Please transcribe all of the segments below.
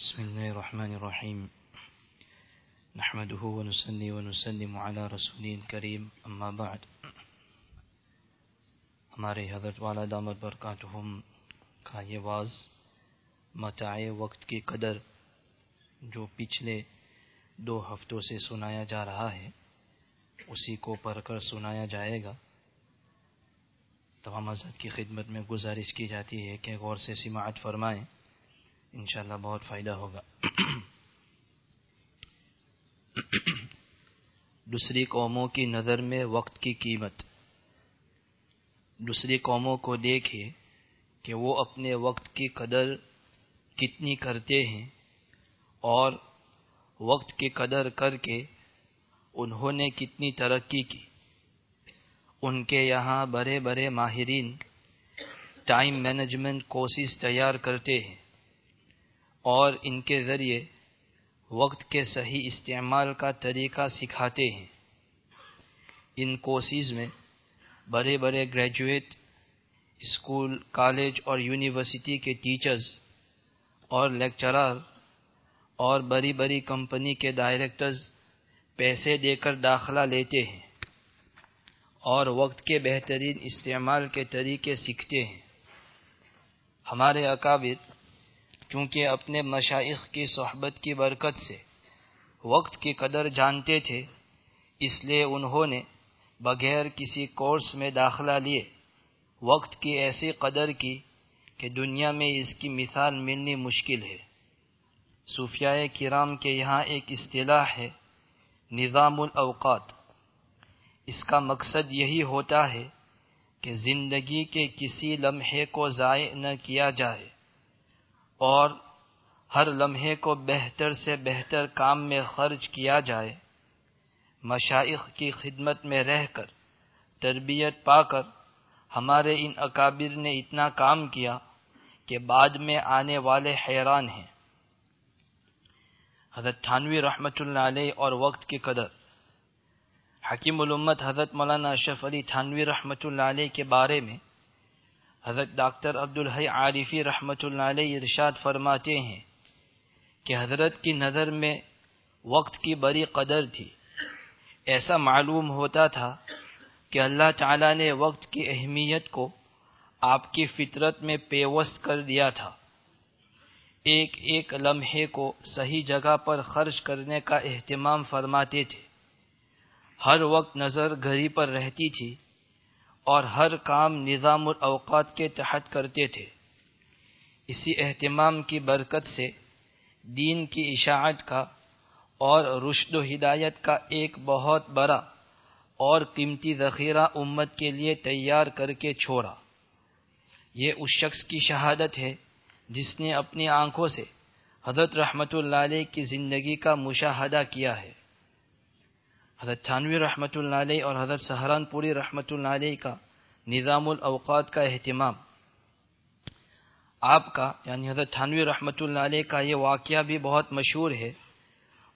بسم الله الرحمن الرحيم. نحمده ونسلي ونسلم على رسول الكريم. أما بعد. ہمارے حضرت والا دامت برکاتہم کا یہ واز متاع وقت کی قدر جو پچھلے دو ہفتوں سے سنایا جا رہا ہے، اسی کو پڑھ کر سنایا جائے گا۔ تمام حضرت کی خدمت میں گزارش کی جاتی ہے کہ غور سے سماعت فرمائیں۔ انشاءاللہ بہت فائدہ ہوگا۔ دوسری قوموں کی نظر میں وقت کی قیمت۔ دوسری قوموں کو دیکھے کہ وہ اپنے وقت کی قدر کتنی کرتے ہیں اور وقت کی قدر کر کے انہوں نے کتنی ترقی کی۔ ان کے یہاں بڑے بڑے ماہرین، ٹائم مینجمنٹ کوشش تیار کرتے ہیں۔ اور ان کے ذریعے وقت کے صحیح استعمال کا طریقہ سکھاتے ہیں۔ ان کوشش میں بڑے بڑے گریجویٹ اسکول کالج اور یونیورسٹی کے ٹیچرز اور لیکچرار اور بڑی بڑی کمپنی کے ڈائریکٹرز پیسے دے کر داخلہ لیتے ہیں اور وقت کے بہترین استعمال کے طریقے سیکھتے ہیں۔ ہمارے اکابر چونکہ اپنے مشائق کی صحبت کی برکت سے وقت کی قدر جانتے تھے، اس لیے انہوں نے بغیر کسی کورس میں داخلہ لیے وقت کی ایسی قدر کی کہ دنیا میں اس کی مثال ملنی مشکل ہے۔ صوفیائے کرام کے یہاں ایک اصطلاح ہے نظام الاوقات اس کا مقصد یہی ہوتا ہے کہ زندگی کے کسی لمحے کو ضائع نہ کیا جائے۔ اور ہر لمحے کو بہتر سے بہتر کام میں خرچ کیا جائے، مشائق کی خدمت میں رہ کر، تربیت پا کر، ہمارے ان اکابر نے اتنا کام کیا کہ بعد میں آنے والے حیران ہیں۔ حضرت تھانوی رحمۃ اللہ علیہ اور وقت کی قدر۔ حکیم الامت حضرت مولانا اشرف علی تھانوی رحمۃ اللہ علیہ کے بارے میں حضرت ڈاکٹر عبدالحی عارفی رحمۃ اللہ علیہ ارشاد فرماتے ہیں کہ حضرت کی نظر میں وقت کی بڑی قدر تھی۔ ایسا معلوم ہوتا تھا کہ اللہ تعالی نے وقت کی اہمیت کو آپ کی فطرت میں پیوست کر دیا تھا۔ ایک ایک لمحے کو صحیح جگہ پر خرچ کرنے کا اہتمام فرماتے تھے۔ ہر وقت نظر گھری پر رہتی تھی۔ اور ہر کام نظام الاوقات کے تحت کرتے تھے۔ اسی اہتمام کی برکت سے دین کی اشاعت کا اور رشد و ہدایت کا ایک بہت بڑا اور قیمتی ذخیرہ امت کے لیے تیار کر کے چھوڑا۔ یہ اس شخص کی شہادت ہے جس نے اپنی آنکھوں سے حضرت رحمت اللہ علیہ کی زندگی کا مشاہدہ کیا ہے۔ حضرت تھانوی رحمۃ اللہ علیہ اور حضرت سہران پوری رحمۃ اللہ علیہ کا نظام الاوقات کا اہتمام. آپ کا یعنی حضرت تھانوی رحمۃ اللہ علیہ کا یہ واقعہ بھی بہت مشہور ہے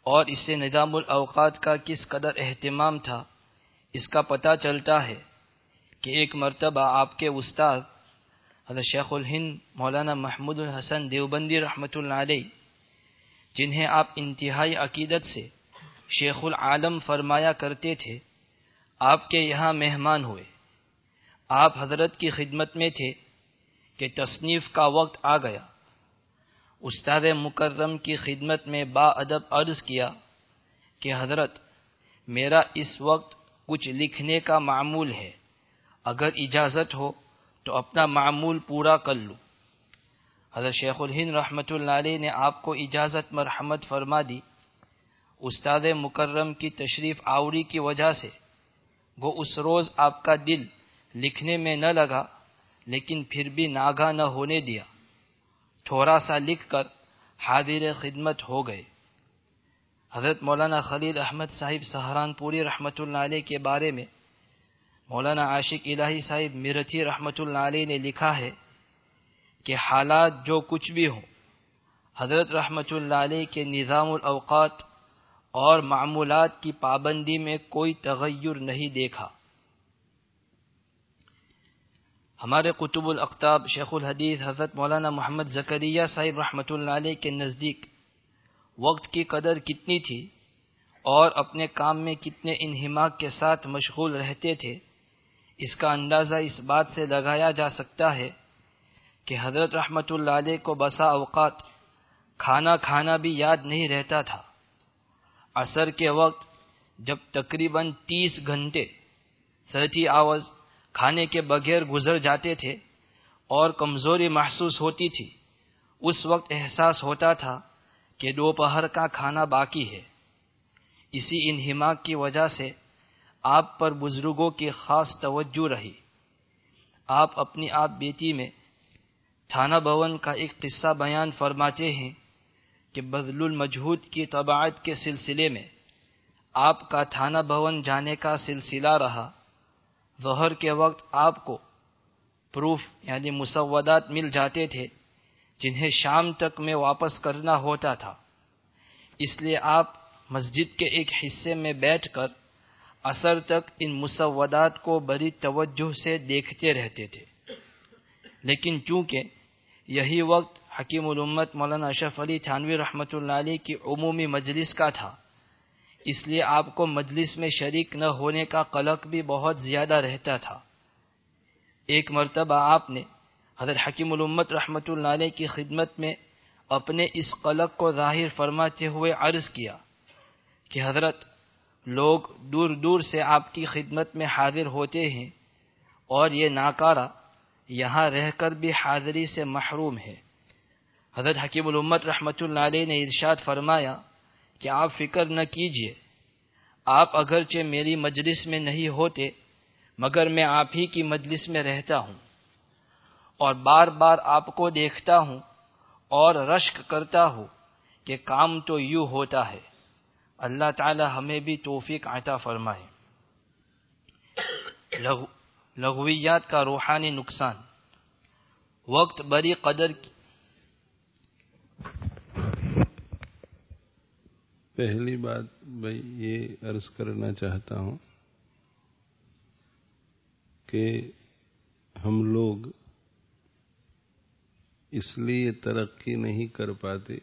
اور اس سے نظام الاوقات کا کس قدر اہتمام تھا، اس کا پتہ چلتا ہے کہ ایک مرتبہ آپ کے استاد حضرت شیخ الہند مولانا محمود الحسن دیوبندی رحمۃ اللہ علیہ، جنہیں آپ انتہائی عقیدت سے شیخ العالم فرمایا کرتے تھے، آپ کے یہاں مہمان ہوئے۔ آپ حضرت کی خدمت میں تھے کہ تصنیف کا وقت آ گیا۔ استاد مکرم کی خدمت میں با ادب عرض کیا کہ، حضرت، میرا اس وقت کچھ لکھنے کا معمول ہے۔ اگر اجازت ہو تو اپنا معمول پورا کر لوں حضرت شیخ الہند رحمۃ اللہ علیہ نے آپ کو اجازت مرحمت فرما دی۔ استاد مکرم کی تشریف آوری کی وجہ سے۔ وہ اس روز آپ کا دل لکھنے میں نہ لگا، لیکن پھر بھی ناگا نہ ہونے دیا۔ تھوڑا سا لکھ کر حاضر خدمت ہو گئے۔ حضرت مولانا خلیل احمد صاحب سہاران پوری رحمۃ اللہ علیہ کے بارے میں مولانا عاشق الہی صاحب میرتھی رحمۃ اللہ علیہ نے لکھا ہے کہ حالات جو کچھ بھی ہوں، حضرت رحمۃ اللہ علیہ کے نظام الاوقات اور معمولات کی پابندی میں کوئی تغیر نہیں دیکھا۔ ہمارے قطب الاقتاب شیخ الحدیث حضرت مولانا محمد زکریہ صاحب رحمۃ اللہ علیہ کے نزدیک وقت کی قدر کتنی تھی اور اپنے کام میں کتنے انہماک کے ساتھ مشغول رہتے تھے، اس کا اندازہ اس بات سے لگایا جا سکتا ہے کہ حضرت رحمت اللہ علیہ کو بسا اوقات کھانا کھانا بھی یاد نہیں رہتا تھا۔ عصر کے وقت جب تقریباً تیس گھنٹے تھرٹی آورز کھانے کے بغیر گزر جاتے تھے اور کمزوری محسوس ہوتی تھی، اس وقت احساس ہوتا تھا کہ دوپہر کا کھانا باقی ہے۔ اسی انہماک کی وجہ سے آپ پر بزرگوں کی خاص توجہ رہی۔ آپ اپنی آپ بیٹی میں تھانہ بھون کا ایک قصہ بیان فرماتے ہیں۔ کہ بدل المجہود کی طباعت کے سلسلے میں آپ کا تھانہ بھون جانے کا سلسلہ رہا، ظہر کے وقت آپ کو پروف یعنی مسودات مل جاتے تھے جنہیں شام تک میں واپس کرنا ہوتا تھا۔ اس لیے آپ مسجد کے ایک حصے میں بیٹھ کر اثر تک ان مسودات کو بڑی توجہ سے دیکھتے رہتے تھے۔ لیکن چونکہ یہی وقت حکیم الامت مولانا اشرف علی تھانوی رحمۃ اللہ علیہ کی عمومی مجلس کا تھا۔ اس لیے آپ کو مجلس میں شریک نہ ہونے کا قلق بھی بہت زیادہ رہتا تھا۔ ایک مرتبہ آپ نے حضرت حکیم الامت رحمۃ اللہ علیہ کی خدمت میں اپنے اس قلق کو ظاہر فرماتے ہوئے عرض کیا کہ حضرت، لوگ دور دور سے آپ کی خدمت میں حاضر ہوتے ہیں اور یہ ناکارہ یہاں رہ کر بھی حاضری سے محروم ہے۔ حضرت حکیم الامت رحمۃ اللہ علیہ نے ارشاد فرمایا کہ آپ فکر نہ کیجیے آپ اگرچہ میری مجلس میں نہیں ہوتے، مگر میں آپ ہی کی مجلس میں رہتا ہوں۔ اور بار بار آپ کو دیکھتا ہوں اور رشک کرتا ہوں کہ کام تو یوں ہوتا ہے۔ اللہ تعالی ہمیں بھی توفیق عطا فرمائے۔ لغویات کا روحانی نقصان۔ وقت بری قدر کی پہلی بات بھائی یہ عرض کرنا چاہتا ہوں کہ ہم لوگ اس لیے ترقی نہیں کر پاتے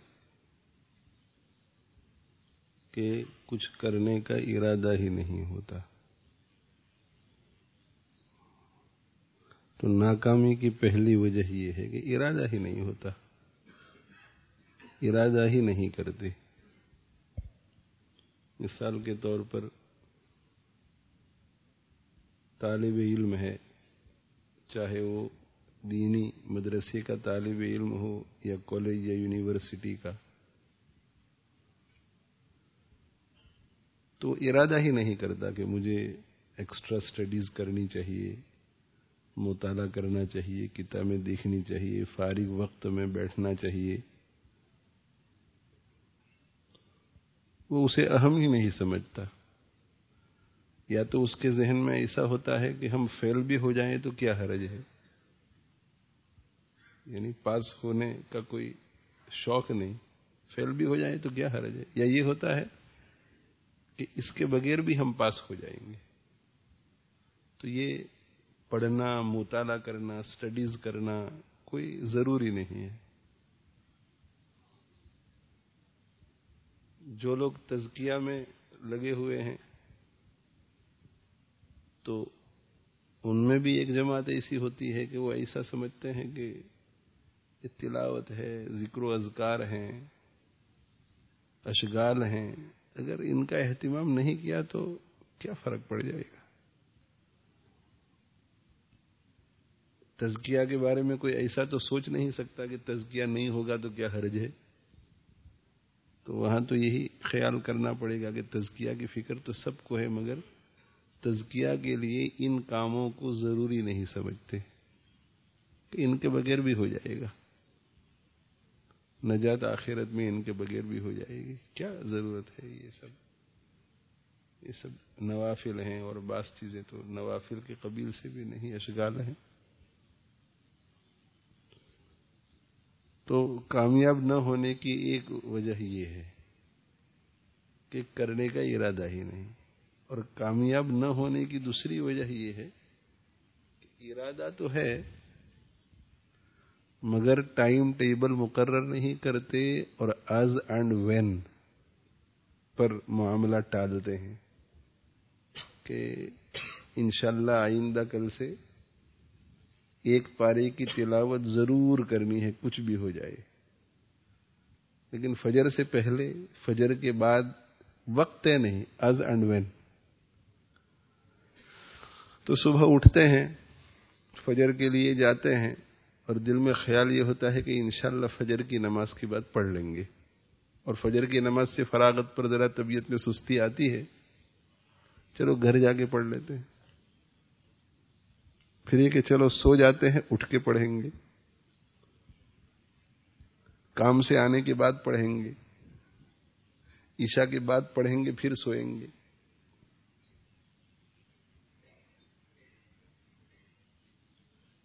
کہ کچھ کرنے کا ارادہ ہی نہیں ہوتا۔ تو ناکامی کی پہلی وجہ یہ ہے کہ ارادہ ہی نہیں ہوتا۔ ارادہ ہی نہیں کرتے۔ مثال کے طور پر طالب علم ہے، چاہے وہ دینی مدرسے کا طالب علم ہو یا کالج یا یونیورسٹی کا۔ تو ارادہ ہی نہیں کرتا کہ مجھے ایکسٹرا اسٹڈیز کرنی چاہیے، مطالعہ کرنا چاہیے، کتابیں دیکھنی چاہیے، فارغ وقت میں بیٹھنا چاہیے۔ وہ اسے اہم ہی نہیں سمجھتا۔ یا تو اس کے ذہن میں ایسا ہوتا ہے کہ ہم فیل بھی ہو جائیں تو کیا حرج ہے؟ یعنی پاس ہونے کا کوئی شوق نہیں، فیل بھی ہو جائیں تو کیا حرج ہے؟ یا یہ ہوتا ہے کہ اس کے بغیر بھی ہم پاس ہو جائیں گے۔ تو یہ پڑھنا، مطالعہ کرنا اسٹڈیز کرنا کوئی ضروری نہیں ہے۔ جو لوگ تزکیہ میں لگے ہوئے ہیں، تو ان میں بھی ایک جماعت ایسی ہوتی ہے کہ وہ ایسا سمجھتے ہیں کہ اطلاوت ہے، ذکر و اذکار ہیں، اشغال ہیں۔ اگر ان کا اہتمام نہیں کیا تو کیا فرق پڑ جائے گا؟ تزکیہ کے بارے میں کوئی ایسا تو سوچ نہیں سکتا کہ تزکیہ نہیں ہوگا تو کیا حرج ہے؟ تو وہاں تو یہی خیال کرنا پڑے گا کہ تزکیہ کی فکر تو سب کو ہے، مگر تزکیہ کے لیے ان کاموں کو ضروری نہیں سمجھتے۔ کہ ان کے بغیر بھی ہو جائے گا۔ نجات آخرت میں ان کے بغیر بھی ہو جائے گی۔ کیا ضرورت ہے یہ سب؟ یہ سب نوافل ہیں اور بعض چیزیں تو نوافل کے قبیل سے بھی نہیں، اشغال ہیں۔ تو کامیاب نہ ہونے کی ایک وجہ یہ ہے کہ کرنے کا ارادہ ہی نہیں۔ اور کامیاب نہ ہونے کی دوسری وجہ یہ ہے کہ ارادہ تو ہے، مگر ٹائم ٹیبل مقرر نہیں کرتے اور آز اینڈ وین پر معاملہ ٹالتے ہیں کہ انشاءاللہ آئندہ کل سے ایک پارے کی تلاوت ضرور کرنی ہے، کچھ بھی ہو جائے۔ لیکن فجر سے پہلے، فجر کے بعد وقت ہے نہیں از اینڈ وین تو صبح اٹھتے ہیں، فجر کے لیے جاتے ہیں، اور دل میں خیال یہ ہوتا ہے کہ انشاءاللہ فجر کی نماز کے بعد پڑھ لیں گے۔ اور فجر کی نماز سے فراغت پر ذرا طبیعت میں سستی آتی ہے۔ چلو گھر جا کے پڑھ لیتے ہیں۔ پھر یہ کہ چلو سو جاتے ہیں، اٹھ کے پڑھیں گے۔ کام سے آنے کے بعد پڑھیں گے۔ عشاء کے بعد پڑھیں گے، پھر سوئیں گے۔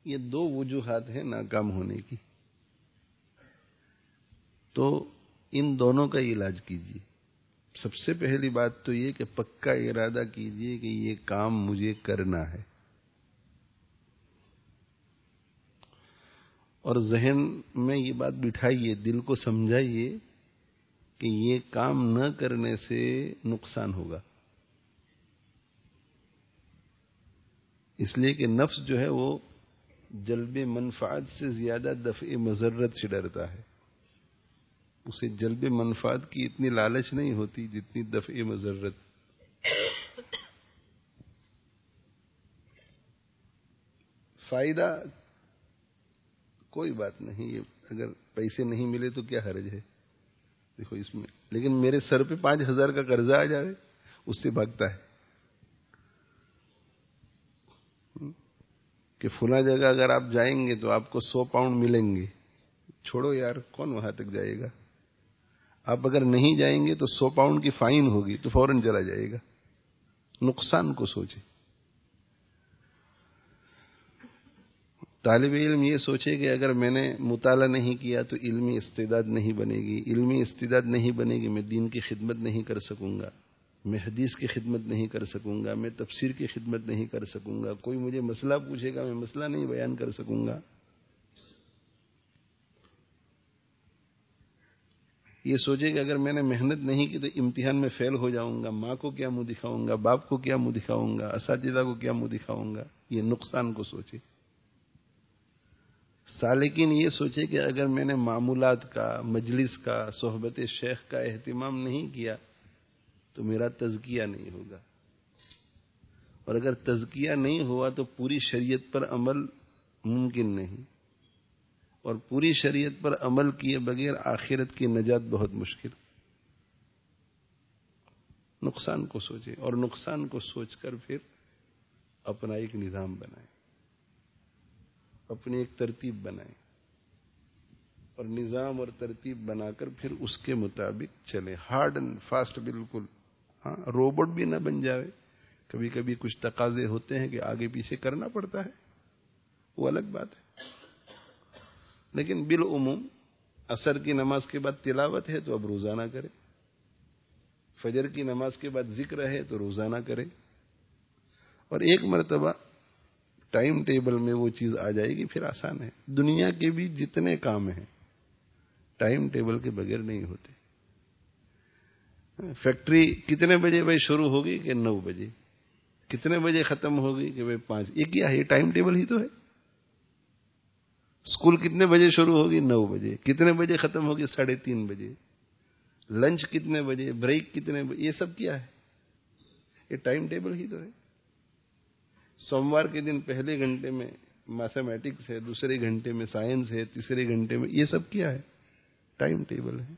یہ دو وجوہات ہیں ناکام ہونے کی۔ تو ان دونوں کا علاج کیجیے سب سے پہلی بات تو یہ کہ پکا ارادہ کیجیے کہ یہ کام مجھے کرنا ہے۔ اور ذہن میں یہ بات بٹھائیے، دل کو سمجھائیے کہ یہ کام نہ کرنے سے نقصان ہوگا۔ اس لیے کہ نفس جو ہے وہ جلب منفعت سے زیادہ دفع مذرت سے ڈرتا ہے۔ اسے جلب منفعت کی اتنی لالچ نہیں ہوتی جتنی دفع مذرت فائدہ کوئی بات نہیں، یہ اگر پیسے نہیں ملے تو کیا حرج ہے؟ دیکھو اس میں، لیکن میرے سر پہ پانچ ہزار کا قرضہ آ جائے، اس سے بھاگتا ہے۔ کہ فلاں جگہ اگر آپ جائیں گے تو آپ کو سو پاؤنڈ ملیں گے۔ چھوڑو یار، کون وہاں تک جائے گا؟ آپ اگر نہیں جائیں گے تو سو پاؤنڈ کی فائن ہوگی تو فوراً چلا جائے گا۔ نقصان کو سوچے طالب علم یہ سوچے کہ اگر میں نے مطالعہ نہیں کیا تو علمی استعداد نہیں بنے گی، علمی استعداد نہیں بنے گی، میں دین کی خدمت نہیں کر سکوں گا، میں حدیث کی خدمت نہیں کر سکوں گا، میں تفسیر کی خدمت نہیں کر سکوں گا، کوئی مجھے مسئلہ پوچھے گا، میں مسئلہ نہیں بیان کر سکوں گا۔ یہ سوچے کہ اگر میں نے محنت نہیں کی تو امتحان میں فیل ہو جاؤں گا، ماں کو کیا منہ دکھاؤں گا، باپ کو کیا منہ دکھاؤں گا، اساتذہ کو کیا منہ دکھاؤں گا، یہ نقصان کو سوچے۔ سالکین یہ سوچے کہ اگر میں نے معمولات کا، مجلس کا، صحبت شیخ کا اہتمام نہیں کیا، تو میرا تزکیہ نہیں ہوگا۔ اور اگر تزکیہ نہیں ہوا تو پوری شریعت پر عمل ممکن نہیں۔ اور پوری شریعت پر عمل کیے بغیر آخرت کی نجات بہت مشکل۔ نقصان کو سوچے اور نقصان کو سوچ کر پھر اپنا ایک نظام بنائے اپنی ایک ترتیب بنائے اور نظام اور ترتیب بنا کر پھر اس کے مطابق چلے ہارڈ اینڈ فاسٹ بالکل۔ ہاں روبوٹ بھی نہ بن جائے کبھی کبھی کچھ تقاضے ہوتے ہیں کہ آگے پیچھے کرنا پڑتا ہے۔ وہ الگ بات ہے۔ لیکن بالعموم اثر کی نماز کے بعد تلاوت ہے تو اب روزانہ کرے۔ فجر کی نماز کے بعد ذکر ہے تو روزانہ کرے۔ اور ایک مرتبہ ٹائم ٹیبل میں وہ چیز آ جائے گی، پھر آسان ہے۔ دنیا کے بھی جتنے کام ہیں، ٹائم ٹیبل کے بغیر نہیں ہوتے۔ فیکٹری کتنے بجے بھائی شروع ہوگی کہ نو بجے؟ کتنے بجے ختم ہوگی کہ بھائی پانچ؟ یہ کیا ہے یہ ٹائم ٹیبل ہی تو ہے۔ اسکول کتنے بجے شروع ہوگی؟ نو بجے۔ کتنے بجے ختم ہوگی؟ ساڑھے تین بجے۔ لنچ کتنے بجے؟ بریک کتنے بجے؟ یہ سب کیا ہے؟ یہ ٹائم ٹیبل ہی تو ہے۔ سوموار کے دن پہلے گھنٹے میں میتھمیٹکس ہے، دوسرے گھنٹے میں سائنس ہے، تیسرے گھنٹے میں یہ سب کیا ہے؟ ٹائم ٹیبل ہے۔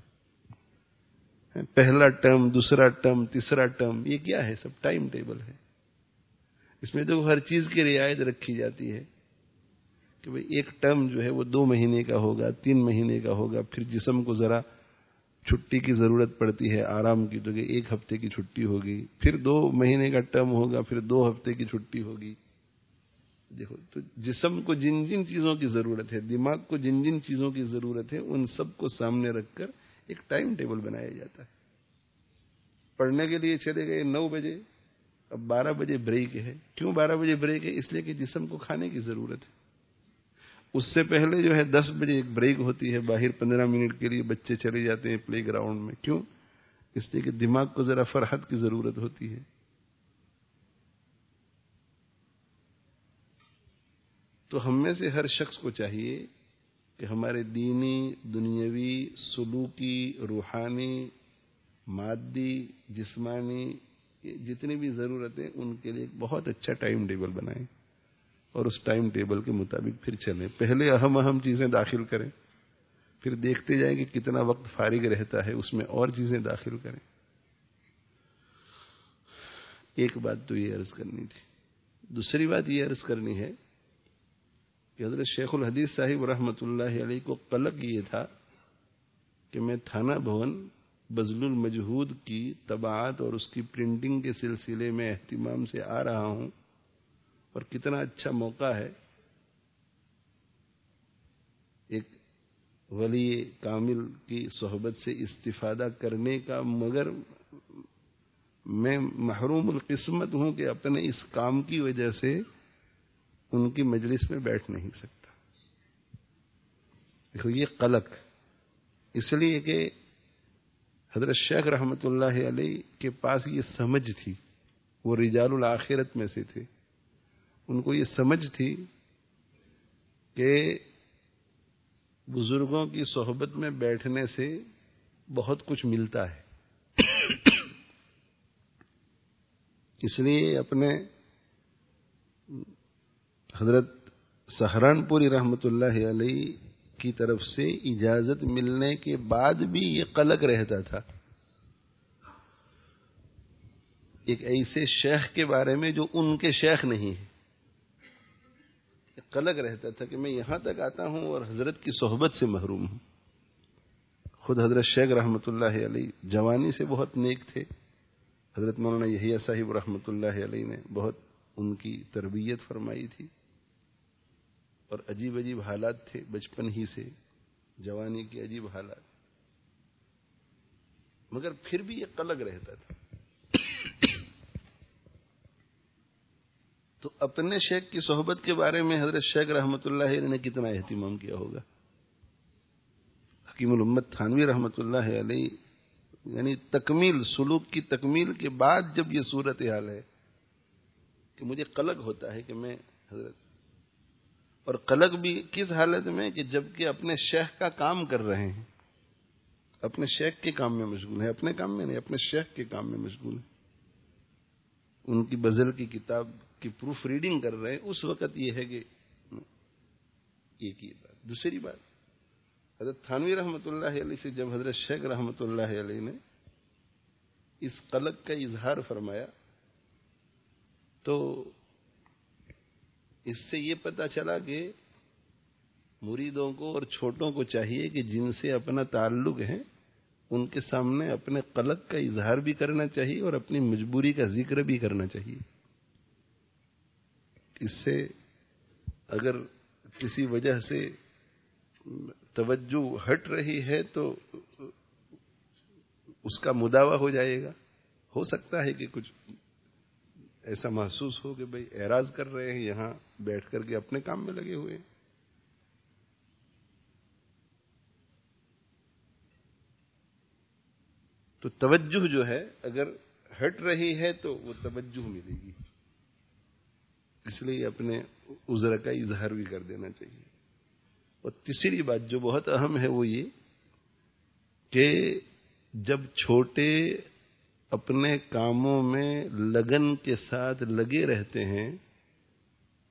پہلا ٹرم دوسرا ٹرم تیسرا ٹرم یہ کیا ہے؟ سب ٹائم ٹیبل ہے۔ اس میں تو ہر چیز کی رعایت رکھی جاتی ہے کہ بھئی ایک ٹرم جو ہے وہ دو مہینے کا ہوگا، تین مہینے کا ہوگا، پھر جسم کو ذرا چھٹی کی ضرورت پڑتی ہے، آرام کی تو ایک ہفتے کی چھٹی ہوگی، پھر دو مہینے کا ٹرم ہوگا، پھر دو ہفتے کی چھٹی ہوگی۔ دیکھو، تو جسم کو جن جن چیزوں کی ضرورت ہے، دماغ کو جن جن چیزوں کی ضرورت ہے، ان سب کو سامنے رکھ کر ایک ٹائم ٹیبل بنایا جاتا ہے۔ پڑھنے کے لیے چلے گئے نو بجے، اب بارہ بجے بریک ہے۔ کیوں بارہ بجے بریک ہے؟ اس لیے کہ جسم کو کھانے کی ضرورت ہے۔ اس سے پہلے جو ہے دس بجے ایک بریک ہوتی ہے باہر، پندرہ منٹ کے لیے بچے چلے جاتے ہیں پلے گراؤنڈ میں۔ کیوں؟ اس لیے کہ دماغ کو ذرا فرحت کی ضرورت ہوتی ہے۔ تو ہم میں سے ہر شخص کو چاہیے کہ ہمارے دینی، دنیاوی، سلوکی، روحانی، مادی، جسمانی جتنی بھی ضرورتیں، ان کے لیے بہت اچھا ٹائم ٹیبل بنائیں۔ اور اس ٹائم ٹیبل کے مطابق پھر چلیں۔ پہلے اہم اہم چیزیں داخل کریں۔ پھر دیکھتے جائیں کہ کتنا وقت فارغ رہتا ہے، اس میں اور چیزیں داخل کریں۔ ایک بات تو یہ عرض کرنی تھی۔ دوسری بات یہ عرض کرنی ہے کہ حضرت شیخ الحدیث صاحب رحمۃ اللہ علیہ کو قلق یہ تھا کہ میں تھانہ بھون بزل المجہود کی طباعت اور اس کی پرنٹنگ کے سلسلے میں اہتمام سے آ رہا ہوں۔ اور کتنا اچھا موقع ہے۔ ایک ولی کامل کی صحبت سے استفادہ کرنے کا، مگر میں محروم القسمت ہوں کہ اپنے اس کام کی وجہ سے ان کی مجلس میں بیٹھ نہیں سکتا۔ دیکھو، یہ قلق۔ اس لیے کہ حضرت شیخ رحمت اللہ علیہ کے پاس یہ سمجھ تھی۔ وہ رجال الآخرت میں سے تھے۔ ان کو یہ سمجھ تھی کہ بزرگوں کی صحبت میں بیٹھنے سے بہت کچھ ملتا ہے۔ اس لیے اپنے حضرت سہارنپوری رحمت اللہ علیہ کی طرف سے اجازت ملنے کے بعد بھی یہ قلق رہتا تھا۔ ایک ایسے شیخ کے بارے میں جو ان کے شیخ نہیں ہے قلق رہتا تھا کہ میں یہاں تک آتا ہوں اور حضرت کی صحبت سے محروم ہوں۔ خود حضرت شیخ رحمۃ اللہ علیہ جوانی سے بہت نیک تھے۔ حضرت مولانا یحییٰ صاحب رحمۃ اللہ علیہ نے بہت ان کی تربیت فرمائی تھی اور عجیب عجیب حالات تھے بچپن ہی سے، جوانی کے عجیب حالات۔ مگر پھر بھی یہ قلق رہتا تھا۔ تو اپنے شیخ کی صحبت کے بارے میں حضرت شیخ رحمت اللہ نے کتنا اہتمام کیا ہوگا؟ حکیم الامت تھانوی رحمت اللہ علیہ یعنی تکمیل، سلوک کی تکمیل کے بعد جب یہ صورت حال ہے کہ مجھے قلق ہوتا ہے کہ میں حضرت، اور قلق بھی کس حالت میں کہ جبکہ اپنے شیخ کا کام کر رہے ہیں، اپنے شیخ کے کام میں مشغول ہیں، اپنے کام میں نہیں، اپنے شیخ کے کام میں مشغول ہیں۔ ان کی بزل کی کتاب کی پروف ریڈنگ کر رہے ہیں، اس وقت یہ ہے کہ ایک ہی بات۔ دوسری بات، حضرت تھانوی رحمۃ اللہ علیہ سے جب حضرت شیخ رحمۃ اللہ علیہ نے اس قلق کا اظہار فرمایا، تو اس سے یہ پتا چلا کہ مریدوں کو اور چھوٹوں کو چاہیے کہ جن سے اپنا تعلق ہے، ان کے سامنے اپنے قلق کا اظہار بھی کرنا چاہیے اور اپنی مجبوری کا ذکر بھی کرنا چاہیے۔ اس سے اگر کسی وجہ سے توجہ ہٹ رہی ہے تو اس کا مداوع ہو جائے گا۔ ہو سکتا ہے کہ کچھ ایسا محسوس ہو کہ بھائی اعراض کر رہے ہیں، یہاں بیٹھ کر کے اپنے کام میں لگے ہوئے ہیں۔ تو توجہ جو ہے، اگر ہٹ رہی ہے تو وہ توجہ ملے گی۔ اس لیے اپنے عذر کا اظہار بھی کر دینا چاہیے۔ اور تیسری بات جو بہت اہم ہے وہ یہ کہ جب چھوٹے اپنے کاموں میں لگن کے ساتھ لگے رہتے ہیں،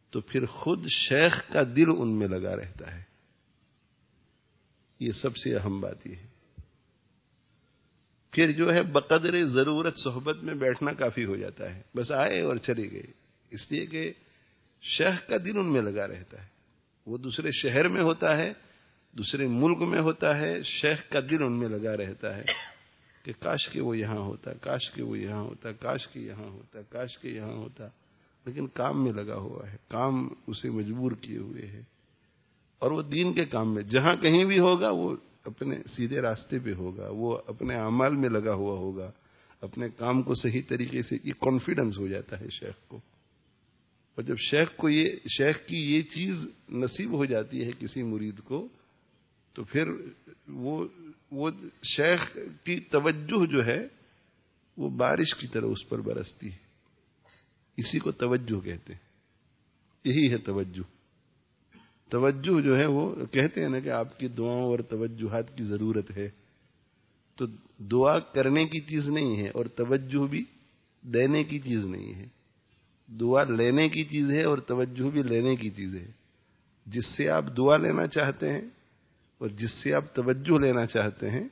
تو پھر خود شیخ کا دل ان میں لگا رہتا ہے۔ یہ سب سے اہم بات یہ ہے۔ پھر جو ہے بقدر ضرورت صحبت میں بیٹھنا کافی ہو جاتا ہے۔ بس آئے اور چلے گئے۔ اس لیے کہ شیخ کا دل ان میں لگا رہتا ہے۔ وہ دوسرے شہر میں ہوتا ہے، دوسرے ملک میں ہوتا ہے شیخ کا دل ان میں لگا رہتا ہے کہ کاش کے وہ یہاں ہوتا، کاش کے وہ یہاں ہوتا، کاش کے یہاں ہوتا، کاش کے یہاں ہوتا۔ لیکن کام میں لگا ہوا ہے، کام اسے مجبور کیے ہوئے ہے۔ اور وہ دین کے کام میں، جہاں کہیں بھی ہوگا، وہ اپنے سیدھے راستے پہ ہوگا، وہ اپنے اعمال میں لگا ہوا ہوگا۔ اپنے کام کو صحیح طریقے سے، یہ کانفیڈنس ہو جاتا ہے شیخ کو۔ اور جب شیخ کو یہ شیخ کی یہ چیز نصیب ہو جاتی ہے کسی مرید کو، تو پھر وہ وہ شیخ کی توجہ جو ہے، وہ بارش کی طرح اس پر برستی ہے۔ اسی کو توجہ کہتے ہیں۔ یہی ہے توجہ۔ توجہ جو ہے، وہ کہتے ہیں نا کہ آپ کی دعاؤں اور توجہات کی ضرورت ہے۔ تو دعا کرنے کی چیز نہیں ہے اور توجہ بھی دینے کی چیز نہیں ہے۔ دعا لینے کی چیز ہے اور توجہ بھی لینے کی چیز ہے۔ جس سے آپ دعا لینا چاہتے ہیں اور جس سے آپ توجہ لینا چاہتے ہیں،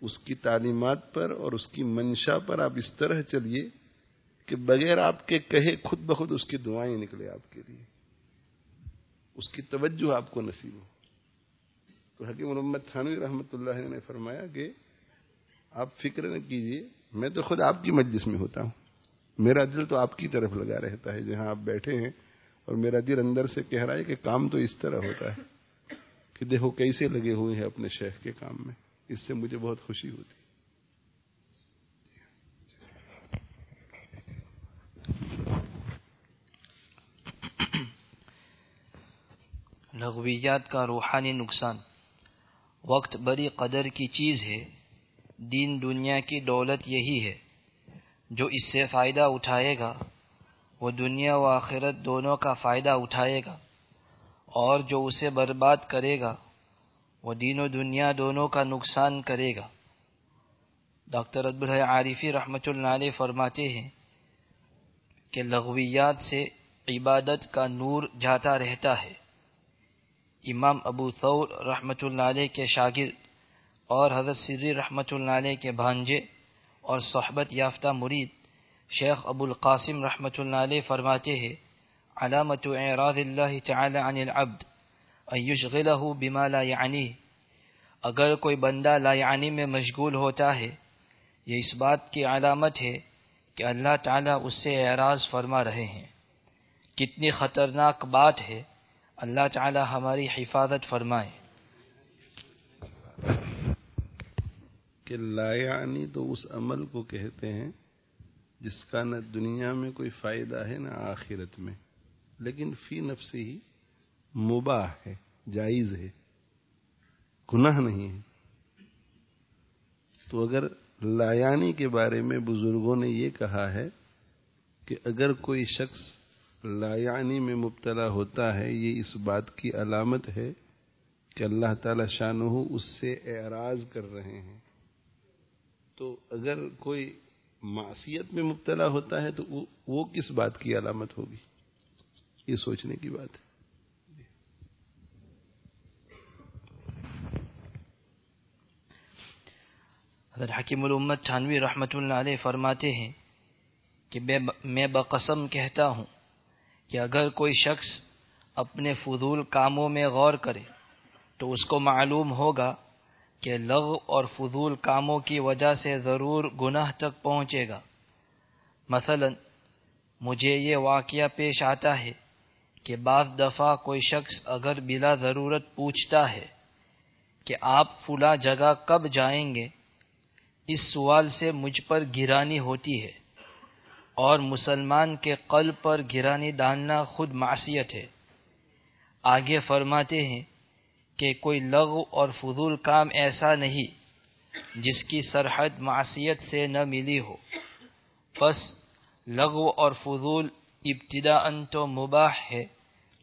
اس کی تعلیمات پر اور اس کی منشا پر آپ اس طرح چلیے کہ بغیر آپ کے کہے خود بخود اس کی دعائیں نکلے آپ کے لیے۔ اس کی توجہ آپ کو نصیب ہو۔ تو حکیم محمد تھانوی رحمۃ اللہ نے فرمایا کہ آپ فکر نہ کیجیے میں تو خود آپ کی مجلس میں ہوتا ہوں۔ میرا دل تو آپ کی طرف لگا رہتا ہے، جہاں آپ بیٹھے ہیں، اور میرا دل اندر سے کہہ رہا ہے کہ کام تو اس طرح ہوتا ہے کہ دیکھو کیسے لگے ہوئے ہیں اپنے شیخ کے کام میں۔ اس سے مجھے بہت خوشی ہوتی۔ لغویات کا روحانی نقصان۔ وقت بڑی قدر کی چیز ہے۔ دین دنیا کی دولت یہی ہے۔ جو اس سے فائدہ اٹھائے گا، وہ دنیا و آخرت دونوں کا فائدہ اٹھائے گا اور جو اسے برباد کرے گا، وہ دین و دنیا دونوں کا نقصان کرے گا۔ ڈاکٹر عبدالح عارفی رحمۃ اللہ علیہ فرماتے ہیں کہ لغویات سے عبادت کا نور جاتا رہتا ہے۔ امام ابو ثور رحمۃ اللہ علیہ کے شاگرد اور حضرت سری رحمۃ اللہ علیہ کے بھانجے اور صحبت یافتہ مرید شیخ ابو القاسم رحمۃ اللہ علیہ فرماتے ہیں علامت اعراض اللہ تعالی عن العبد ایشغلہ بما لا یعنی اگر کوئی بندہ لا یعنی میں مشغول ہوتا ہے، یہ اس بات کی علامت ہے کہ اللہ تعالیٰ اس سے اعراض فرما رہے ہیں۔ کتنی خطرناک بات ہے، اللہ تعالی ہماری حفاظت فرمائے۔ کہ لایانی تو اس عمل کو کہتے ہیں جس کا نہ دنیا میں کوئی فائدہ ہے نہ آخرت میں۔ لیکن فی نفس ہی مباح ہے، جائز ہے، گناہ نہیں ہے۔ تو اگر لایانی کے بارے میں بزرگوں نے یہ کہا ہے کہ اگر کوئی شخص لایانی میں مبتلا ہوتا ہے، یہ اس بات کی علامت ہے کہ اللہ تعالی شان اس سے اعراض کر رہے ہیں۔ تو اگر کوئی معصیت میں مبتلا ہوتا ہے تو وہ کس بات کی علامت ہوگی؟ یہ سوچنے کی بات ہے۔ حضرت حکیم الامت چھانوی رحمت اللہ علیہ فرماتے ہیں کہ میں بقسم کہتا ہوں کہ اگر کوئی شخص اپنے فضول کاموں میں غور کرے تو اس کو معلوم ہوگا کہ لغ اور فضول کاموں کی وجہ سے ضرور گناہ تک پہنچے گا۔ مثلا، مجھے یہ واقعہ پیش آتا ہے کہ بعض دفعہ کوئی شخص اگر بلا ضرورت پوچھتا ہے کہ آپ فلاں جگہ کب جائیں گے، اس سوال سے مجھ پر گرانی ہوتی ہے اور مسلمان کے قلب پر گرانی ڈالنا خود معصیت ہے۔ آگے فرماتے ہیں کہ کوئی لغو اور فضول کام ایسا نہیں جس کی سرحد معصیت سے نہ ملی ہو۔ بس لغو اور فضول ابتدا ان تو مباح ہے،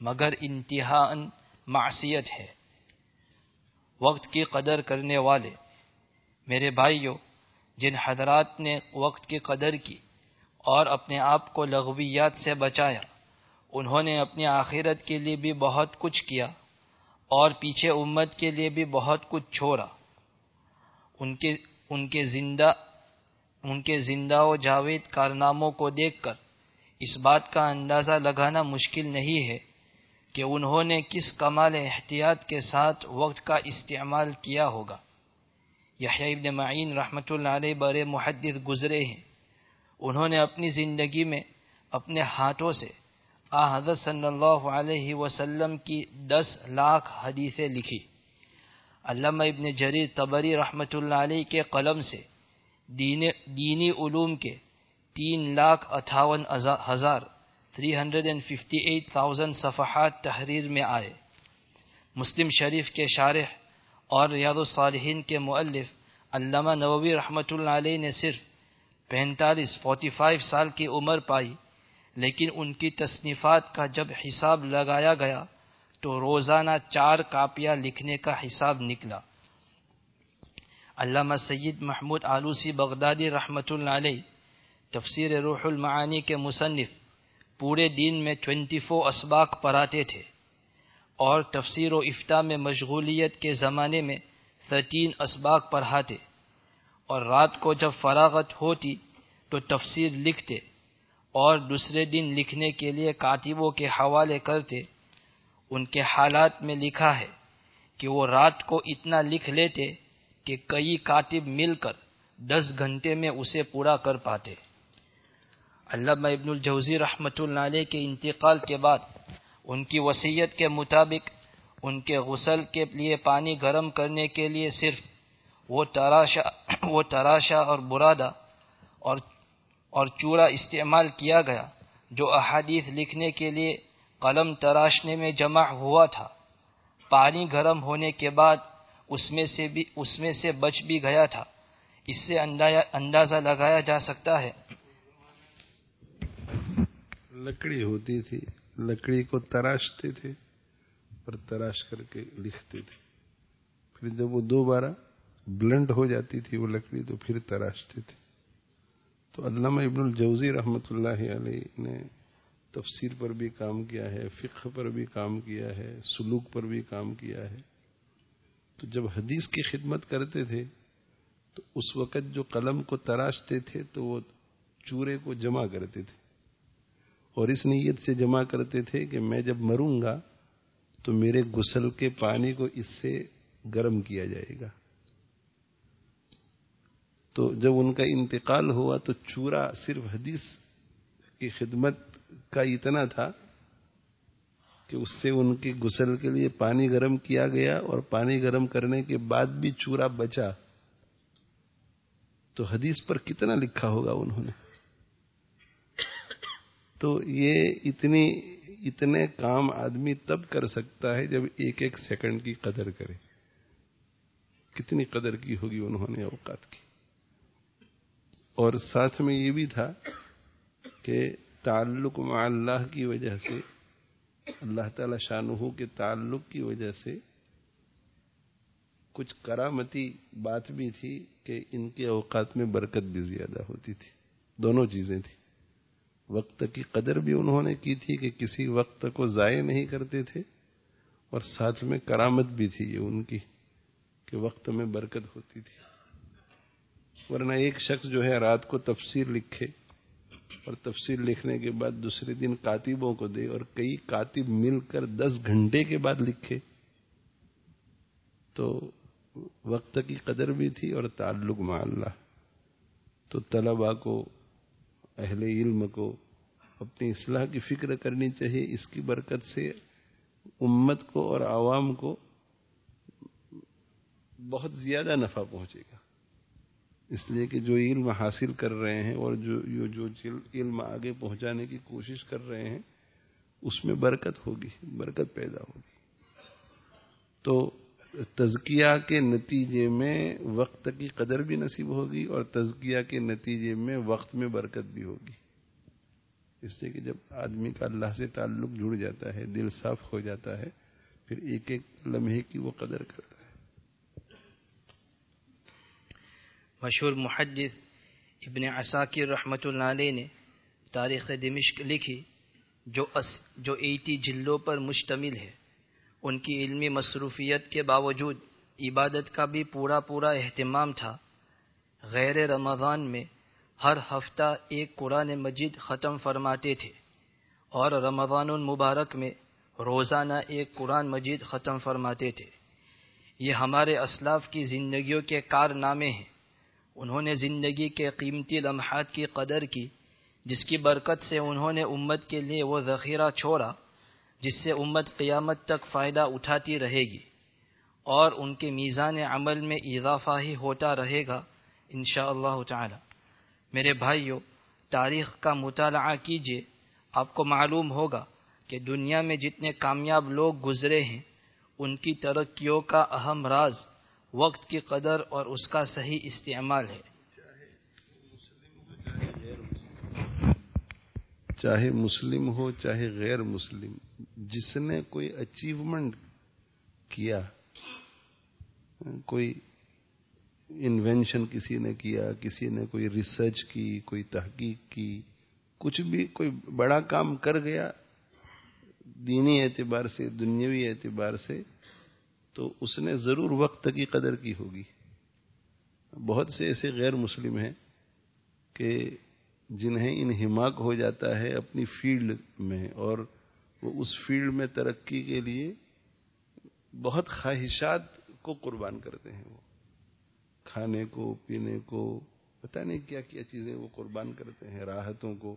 مگر انتہا ان معصیت ہے۔ وقت کی قدر کرنے والے، میرے بھائیوں جن حضرات نے وقت کی قدر کی اور اپنے آپ کو لغویات سے بچایا، انہوں نے اپنی آخرت کے لیے بھی بہت کچھ کیا۔ اور پیچھے امت کے لیے بھی بہت کچھ چھوڑا۔ ان کے ان کے زندہ، ان کے زندہ و جاوید کارناموں کو دیکھ کر اس بات کا اندازہ لگانا مشکل نہیں ہے کہ انہوں نے کس کمال احتیاط کے ساتھ وقت کا استعمال کیا ہوگا۔ یحیٰ ابن معین رحمۃ اللہ علیہ بر محدث گزرے ہیں۔ انہوں نے اپنی زندگی میں اپنے ہاتھوں سے آ حضرت صلی اللہ علیہ وسلم کی دس لاکھ حدیثیں لکھی۔ علامہ ابن جریر تبری رحمۃ اللہ علیہ کے قلم سے دینی علوم کے تین لاکھ اٹھاون ہزار three hundred and fifty eight thousand صفحات تحریر میں آئے۔ مسلم شریف کے شارح اور ریاض الصالحین کے مؤلف علامہ نووی رحمۃ اللہ علیہ نے صرف پینتالیس، فورٹی فائیو سال کی عمر پائی۔ لیکن ان کی تصنیفات کا جب حساب لگایا گیا تو روزانہ چار کاپیاں لکھنے کا حساب نکلا۔ علامہ سید محمود آلوسی بغدادی رحمۃ اللہ علیہ، تفسیر روح المعانی کے مصنف، پورے دن میں ٹوینٹی فور اسباق پڑھاتے تھے۔ اور تفسیر و افتاح میں مشغولیت کے زمانے میں تھرٹین اسباق پڑھاتے۔ اور رات کو جب فراغت ہوتی تو تفسیر لکھتے۔ اور دوسرے دن لکھنے کے لیے کاتبوں کے حوالے کرتے، ان کے حالات میں لکھا ہے کہ وہ رات کو اتنا لکھ لیتے کہ کئی کاتب مل کر دس گھنٹے میں اسے پورا کر پاتے۔ علامہ ابن الجوزی رحمۃ اللہ علیہ کے انتقال کے بعد ان کی وصیت کے مطابق ان کے غسل کے لیے پانی گرم کرنے کے لیے صرف وہ تراشا وہ تراشا اور برادہ اور اور چورا استعمال کیا گیا، جو احادیث لکھنے کے لیے قلم تراشنے میں جمع ہوا تھا۔ پانی گرم ہونے کے بعد اس میں سے بھی، اس میں سے بچ بھی گیا تھا۔ اس سے اندازہ لگایا جا سکتا ہے۔ لکڑی ہوتی تھی، لکڑی کو تراشتے تھے اور تراش کر کے لکھتے تھے۔ پھر جب وہ دو بارہ بلنڈ ہو جاتی تھی وہ لکڑی، تو پھر تراشتے تھے۔ تو علامہ ابن الجوزی رحمۃ اللہ علیہ نے تفسیر پر بھی کام کیا ہے، فقہ پر بھی کام کیا ہے، سلوک پر بھی کام کیا ہے۔ تو جب حدیث کی خدمت کرتے تھے، تو اس وقت جو قلم کو تراشتے تھے، تو وہ چورے کو جمع کرتے تھے۔ اور اس نیت سے جمع کرتے تھے کہ میں جب مروں گا، تو میرے غسل کے پانی کو اس سے گرم کیا جائے گا۔ تو جب ان کا انتقال ہوا تو چورا صرف حدیث کی خدمت کا اتنا تھا کہ اس سے ان کے غسل کے لیے پانی گرم کیا گیا اور پانی گرم کرنے کے بعد بھی چورا بچا۔ تو حدیث پر کتنا لکھا ہوگا انہوں نے؟ تو یہ اتنی، اتنے کام آدمی تب کر سکتا ہے جب ایک ایک سیکنڈ کی قدر کرے۔ کتنی قدر کی ہوگی انہوں نے اوقات کی؟ اور ساتھ میں یہ بھی تھا کہ تعلق مع اللہ کی وجہ سے، اللہ تعالی شاہ کے تعلق کی وجہ سے کچھ کرامتی بات بھی تھی کہ ان کے اوقات میں برکت بھی زیادہ ہوتی تھی۔ دونوں چیزیں تھیں۔ وقت کی قدر بھی انہوں نے کی تھی کہ کسی وقت کو ضائع نہیں کرتے تھے اور ساتھ میں کرامت بھی تھی یہ ان کی کہ وقت میں برکت ہوتی تھی۔ ورنہ ایک شخص جو ہے رات کو تفسیر لکھے اور تفسیر لکھنے کے بعد دوسرے دن کاتبوں کو دے اور کئی کاتب مل کر دس گھنٹے کے بعد لکھے تو وقت کی قدر بھی تھی اور تعلق مع اللہ۔ تو طلبا کو، اہل علم کو اپنی اصلاح کی فکر کرنی چاہیے، اس کی برکت سے امت کو اور عوام کو بہت زیادہ نفع پہنچے گا۔ اس لیے کہ جو علم حاصل کر رہے ہیں اور جو جو علم آگے پہنچانے کی کوشش کر رہے ہیں، اس میں برکت ہوگی، برکت پیدا ہوگی۔ تو تزکیہ کے نتیجے میں وقت کی قدر بھی نصیب ہوگی اور تزکیہ کے نتیجے میں وقت میں برکت بھی ہوگی۔ اس لیے کہ جب آدمی کا اللہ سے تعلق جڑ جاتا ہے، دل صاف ہو جاتا ہے، پھر ایک ایک لمحے کی وہ قدر کرتا ہے۔ مشہور محدث ابن عساکر رحمۃ اللہ علیہ نے تاریخ دمشق لکھی، جو جو ایٹی جلدوں پر مشتمل ہے۔ ان کی علمی مصروفیت کے باوجود عبادت کا بھی پورا پورا اہتمام تھا۔ غیر رمضان میں ہر ہفتہ ایک قرآن مجید ختم فرماتے تھے اور رمضان المبارک میں روزانہ ایک قرآن مجید ختم فرماتے تھے۔ یہ ہمارے اسلاف کی زندگیوں کے کارنامے ہیں۔ انہوں نے زندگی کے قیمتی لمحات کی قدر کی، جس کی برکت سے انہوں نے امت کے لیے وہ ذخیرہ چھوڑا، جس سے امت قیامت تک فائدہ اٹھاتی رہے گی اور ان کے میزان عمل میں اضافہ ہی ہوتا رہے گا انشاء اللہ تعالی۔ میرے بھائیوں تاریخ کا مطالعہ کیجیے آپ کو معلوم ہوگا کہ دنیا میں جتنے کامیاب لوگ گزرے ہیں، ان کی ترقیوں کا اہم راز وقت کی قدر اور اس کا صحیح استعمال ہے۔ چاہے مسلم ہو، چاہے غیر مسلم، جس نے کوئی اچیومنٹ کیا، کوئی انوینشن کسی نے کیا، کسی نے کوئی ریسرچ کی، کوئی تحقیق کی، کچھ بھی کوئی بڑا کام کر گیا، دینی اعتبار سے، دنیاوی اعتبار سے تو اس نے ضرور وقت کی قدر کی ہوگی۔ بہت سے ایسے غیر مسلم ہیں کہ جنہیں انہماک ہو جاتا ہے اپنی فیلڈ میں اور وہ اس فیلڈ میں ترقی کے لیے بہت خواہشات کو قربان کرتے ہیں۔ وہ کھانے کو، پینے کو، پتہ نہیں کیا کیا چیزیں وہ قربان کرتے ہیں، راحتوں کو۔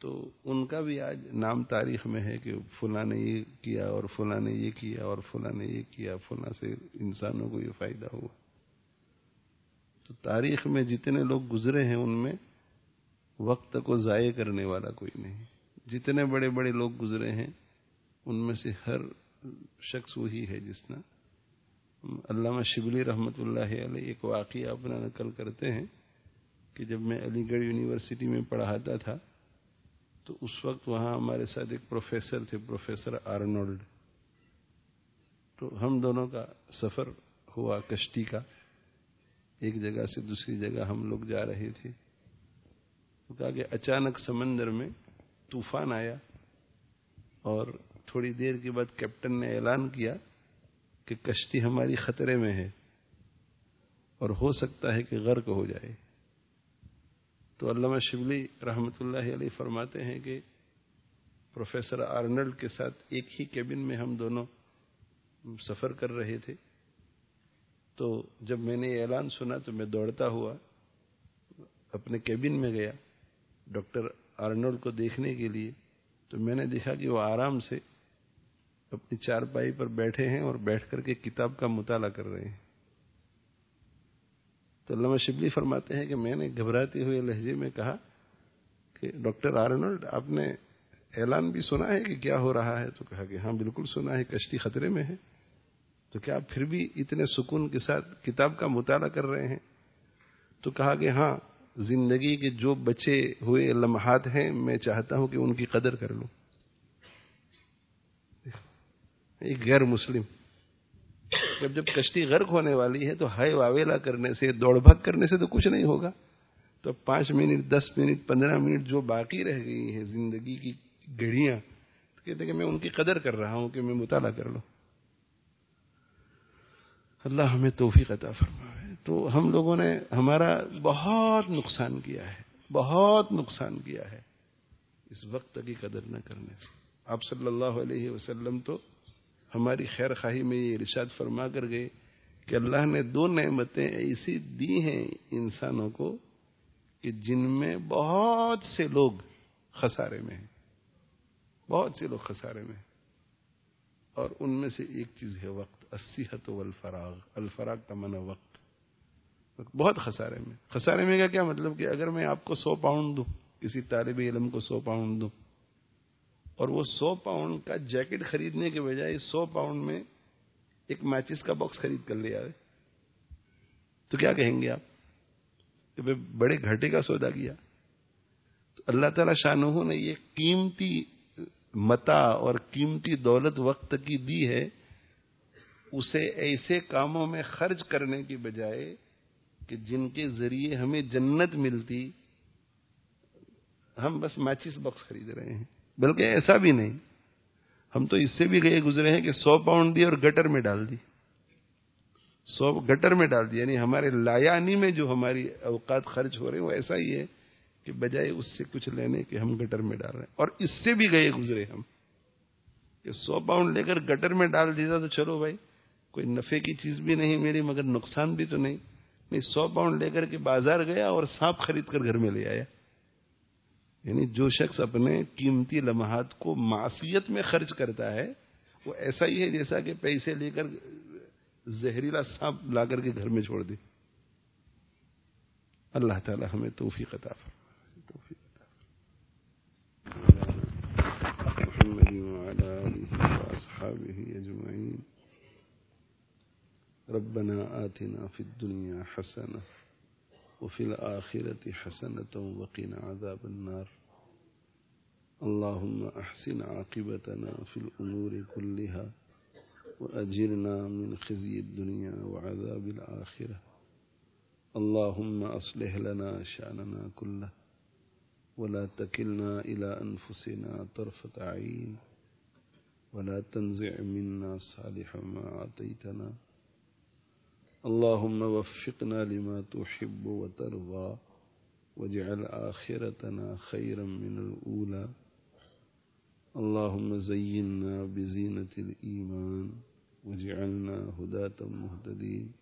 تو ان کا بھی آج نام تاریخ میں ہے کہ فلاں نے یہ کیا اور فلاں نے یہ کیا اور فلاں نے یہ کیا، فلاں سے انسانوں کو یہ فائدہ ہوا۔ تو تاریخ میں جتنے لوگ گزرے ہیں ان میں وقت کو ضائع کرنے والا کوئی نہیں۔ جتنے بڑے بڑے لوگ گزرے ہیں، ان میں سے ہر شخص وہی ہے جس نے علامہ شبلی رحمۃ اللہ علیہ ایک واقعہ اپنا نقل کرتے ہیں کہ جب میں علی گڑھ یونیورسٹی میں پڑھاتا تھا تو اس وقت وہاں ہمارے ساتھ ایک پروفیسر تھے، پروفیسر آرنولڈ۔ تو ہم دونوں کا سفر ہوا کشتی کا۔ ایک جگہ سے دوسری جگہ ہم لوگ جا رہے تھے۔ تو کہا کہ اچانک سمندر میں طوفان آیا اور تھوڑی دیر کے بعد کیپٹن نے اعلان کیا کہ کشتی ہماری خطرے میں ہے اور ہو سکتا ہے کہ غرق ہو جائے۔ تو علامہ شبلی رحمۃ اللہ علیہ فرماتے ہیں کہ پروفیسر آرنلڈ کے ساتھ ایک ہی کیبن میں ہم دونوں سفر کر رہے تھے۔ تو جب میں نے یہ اعلان سنا تو میں دوڑتا ہوا اپنے کیبن میں گیا ڈاکٹر آرنولڈ کو دیکھنے کے لیے۔ تو میں نے دیکھا کہ وہ آرام سے اپنی چار پائی پر بیٹھے ہیں اور بیٹھ کر کے کتاب کا مطالعہ کر رہے ہیں۔ تو علامہ شبلی فرماتے ہیں کہ میں نے گھبراتے ہوئے لہجے میں کہا کہ ڈاکٹر آرنولڈ، آپ نے اعلان بھی سنا ہے کہ کیا ہو رہا ہے؟ تو کہا کہ ہاں بالکل سنا ہے، کشتی خطرے میں ہے۔ تو کیا آپ پھر بھی اتنے سکون کے ساتھ کتاب کا مطالعہ کر رہے ہیں؟ تو کہا کہ ہاں زندگی کے جو بچے ہوئے لمحات ہیں، میں چاہتا ہوں کہ ان کی قدر کر لوں۔ ایک غیر مسلم جب جب کشتی غرق ہونے والی ہے تو ہائے واویلا کرنے سے، دوڑ بھاگ کرنے سے تو کچھ نہیں ہوگا۔ تو پانچ منٹ، دس منٹ، پندرہ منٹ جو باقی رہ گئی ہیں زندگی کی گھڑیاں، تو کہتے کہ میں ان کی قدر کر رہا ہوں کہ میں مطالعہ کر لوں۔ اللہ ہمیں توفیق عطا فرمائے تو ہم لوگوں نے ہمارا بہت نقصان کیا ہے، بہت نقصان کیا ہے۔ اس وقت کی قدر نہ کرنے سے۔ آپ صلی اللہ علیہ وسلم تو ہماری خیر خواہی میں یہ ارشاد فرما کر گئے کہ اللہ نے دو نعمتیں ایسی دی ہیں انسانوں کو کہ جن میں بہت سے لوگ خسارے میں ہیں۔ بہت سے لوگ خسارے میں ہیں۔ اور ان میں سے ایک چیز ہے وقت اسیحت و الفراغ الفراغ کا منع وقت۔ بہت خسارے میں۔ خسارے میں کا کیا مطلب کہ اگر میں آپ کو سو پاؤنڈ دوں، کسی طالب علم کو سو پاؤنڈ دوں اور وہ سو پاؤنڈ کا جیکٹ خریدنے کے بجائے سو پاؤنڈ میں ایک میچز کا باکس خرید کر لیا ہے تو کیا کہیں گے آپ؟ کہ بڑے گھاٹے کا سودا کیا۔ تو اللہ تعالی شاہ نے یہ قیمتی متا اور قیمتی دولت وقت کی دی ہے، اسے ایسے کاموں میں خرچ کرنے کی بجائے کہ جن کے ذریعے ہمیں جنت ملتی، ہم بس میچز باکس خرید رہے ہیں۔ بلکہ ایسا بھی نہیں۔ ہم تو اس سے بھی گئے گزرے ہیں کہ سو پاؤنڈ دی اور گٹر میں ڈال دی۔ سو گٹر میں ڈال دی یعنی ہمارے لایانی میں جو ہماری اوقات خرچ ہو رہے ہیں، وہ ایسا ہی ہے کہ بجائے اس سے کچھ لینے کے ہم گٹر میں ڈال رہے ہیں۔ اور اس سے بھی گئے گزرے ہم۔ کہ سو پاؤنڈ لے کر گٹر میں ڈال دیا تو چلو بھائی، کوئی نفے کی چیز بھی نہیں میری، مگر نقصان بھی تو نہیں۔ نہیں، سو پاؤنڈ لے کر کے بازار گیا اور سانپ خرید کر گھر میں لے آیا۔ یعنی جو شخص اپنے قیمتی لمحات کو معصیت میں خرچ کرتا ہے، وہ ایسا ہی ہے جیسا کہ پیسے لے کر زہریلا سانپ لا کر کے گھر میں چھوڑ دے۔ اللہ تعالی ہمیں توفیق عطا توفیق محمد وعلى آله وأصحابه أجمعين. ربنا آتنا في الدنيا حسنة وفي الآخرة حسنة وقنا عذاب النار. اللهم أحسن عاقبتنا في الأمور كلها وأجرنا من خزي الدنيا وعذاب الآخرة. اللهم أصلح لنا شأننا كله ولا تكلنا إلى أنفسنا طرفة عين ولا تنزع منا صالح ما عطيتنا اللهم وفقنا لما تحب وترضى واجعل آخرتنا خيرا من الأولى. اللهم زينا بزينة الإيمان واجعلنا هداة مهتدين.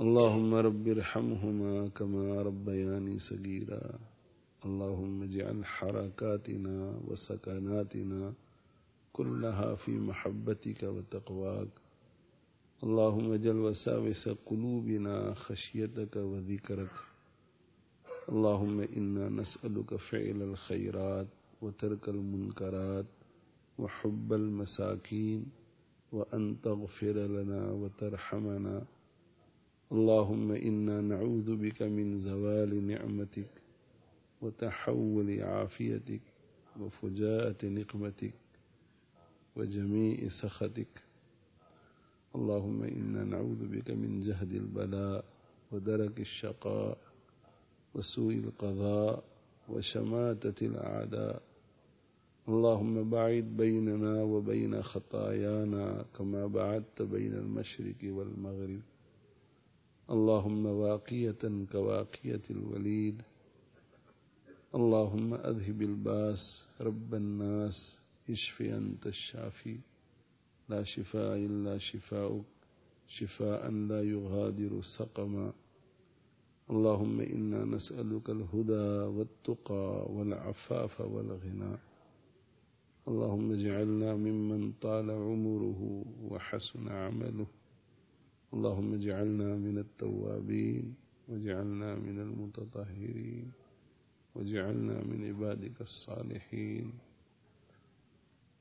اللهم رب ارحمهما كما ربياني صغيرا. اللهم اجعل حركاتنا وسكناتنا كلها في محبتك وتقواك. اللهم اجعل وساوس قلوبنا خشيتك وذكرك. اللهم إنا نسألك فعل الخيرات وترك المنكرات وحب المساكين وأن تغفر لنا وترحمنا. اللهم إنا نعوذ بك من زوال نعمتك وتحول عافيتك وفجاءة نقمتك وجميع سخطك. اللهم إنا نعوذ بك من جهد البلاء ودرك الشقاء وسوء القضاء وشماتة الأعداء. اللهم بعد بيننا وبين خطايانا كما بعدت بين المشرق والمغرب. اللهم واقية كواقية الوليد. اللهم أذهب الباس رب الناس اشف أنت الشافي. لا شفاء إلا شفاؤك. شفاء لا يغادر سقما. اللهم إنا نسألك الهدى والتقى والعفاف والغنى. اللهم اجعلنا ممن طال عمره وحسن عمله. اللهم اجعلنا من التوابين واجعلنا من المتطهرين واجعلنا من عبادك الصالحين.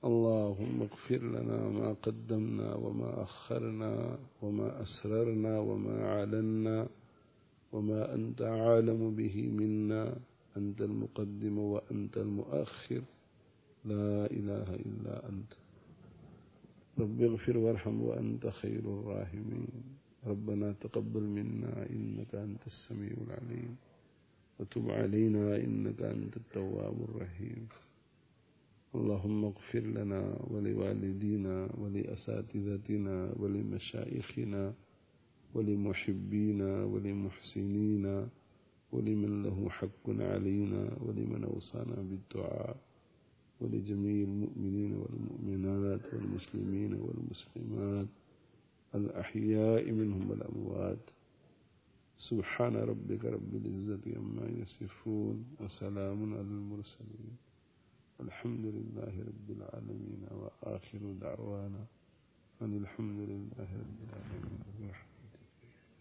اللهم اغفر لنا ما قدمنا وما أخرنا وما أسررنا وما علنا وما أنت عالم به منا. أنت المقدم وأنت المؤخر. لا إله إلا أنت. رب اغفر وارحم وأنت خير الراحمين. ربنا تقبل منا إنك أنت السميع العليم. وتب علينا إنك أنت التواب الرحيم. اللهم اغفر لنا ولوالدينا ولأساتذتنا ولمشائخنا ولمحبينا ولمحسنينا ولمن له حق علينا ولمن أوصانا بالدعاء ولجميع المؤمنين والمؤمنات والمسلمين والمسلمات الأحياء منهم والأموات سبحان ربك رب العزة عما يصفون وسلام على المرسلين الحمد لله رب العالمين وآخر دعوانا أن الحمد لله رب العالمين.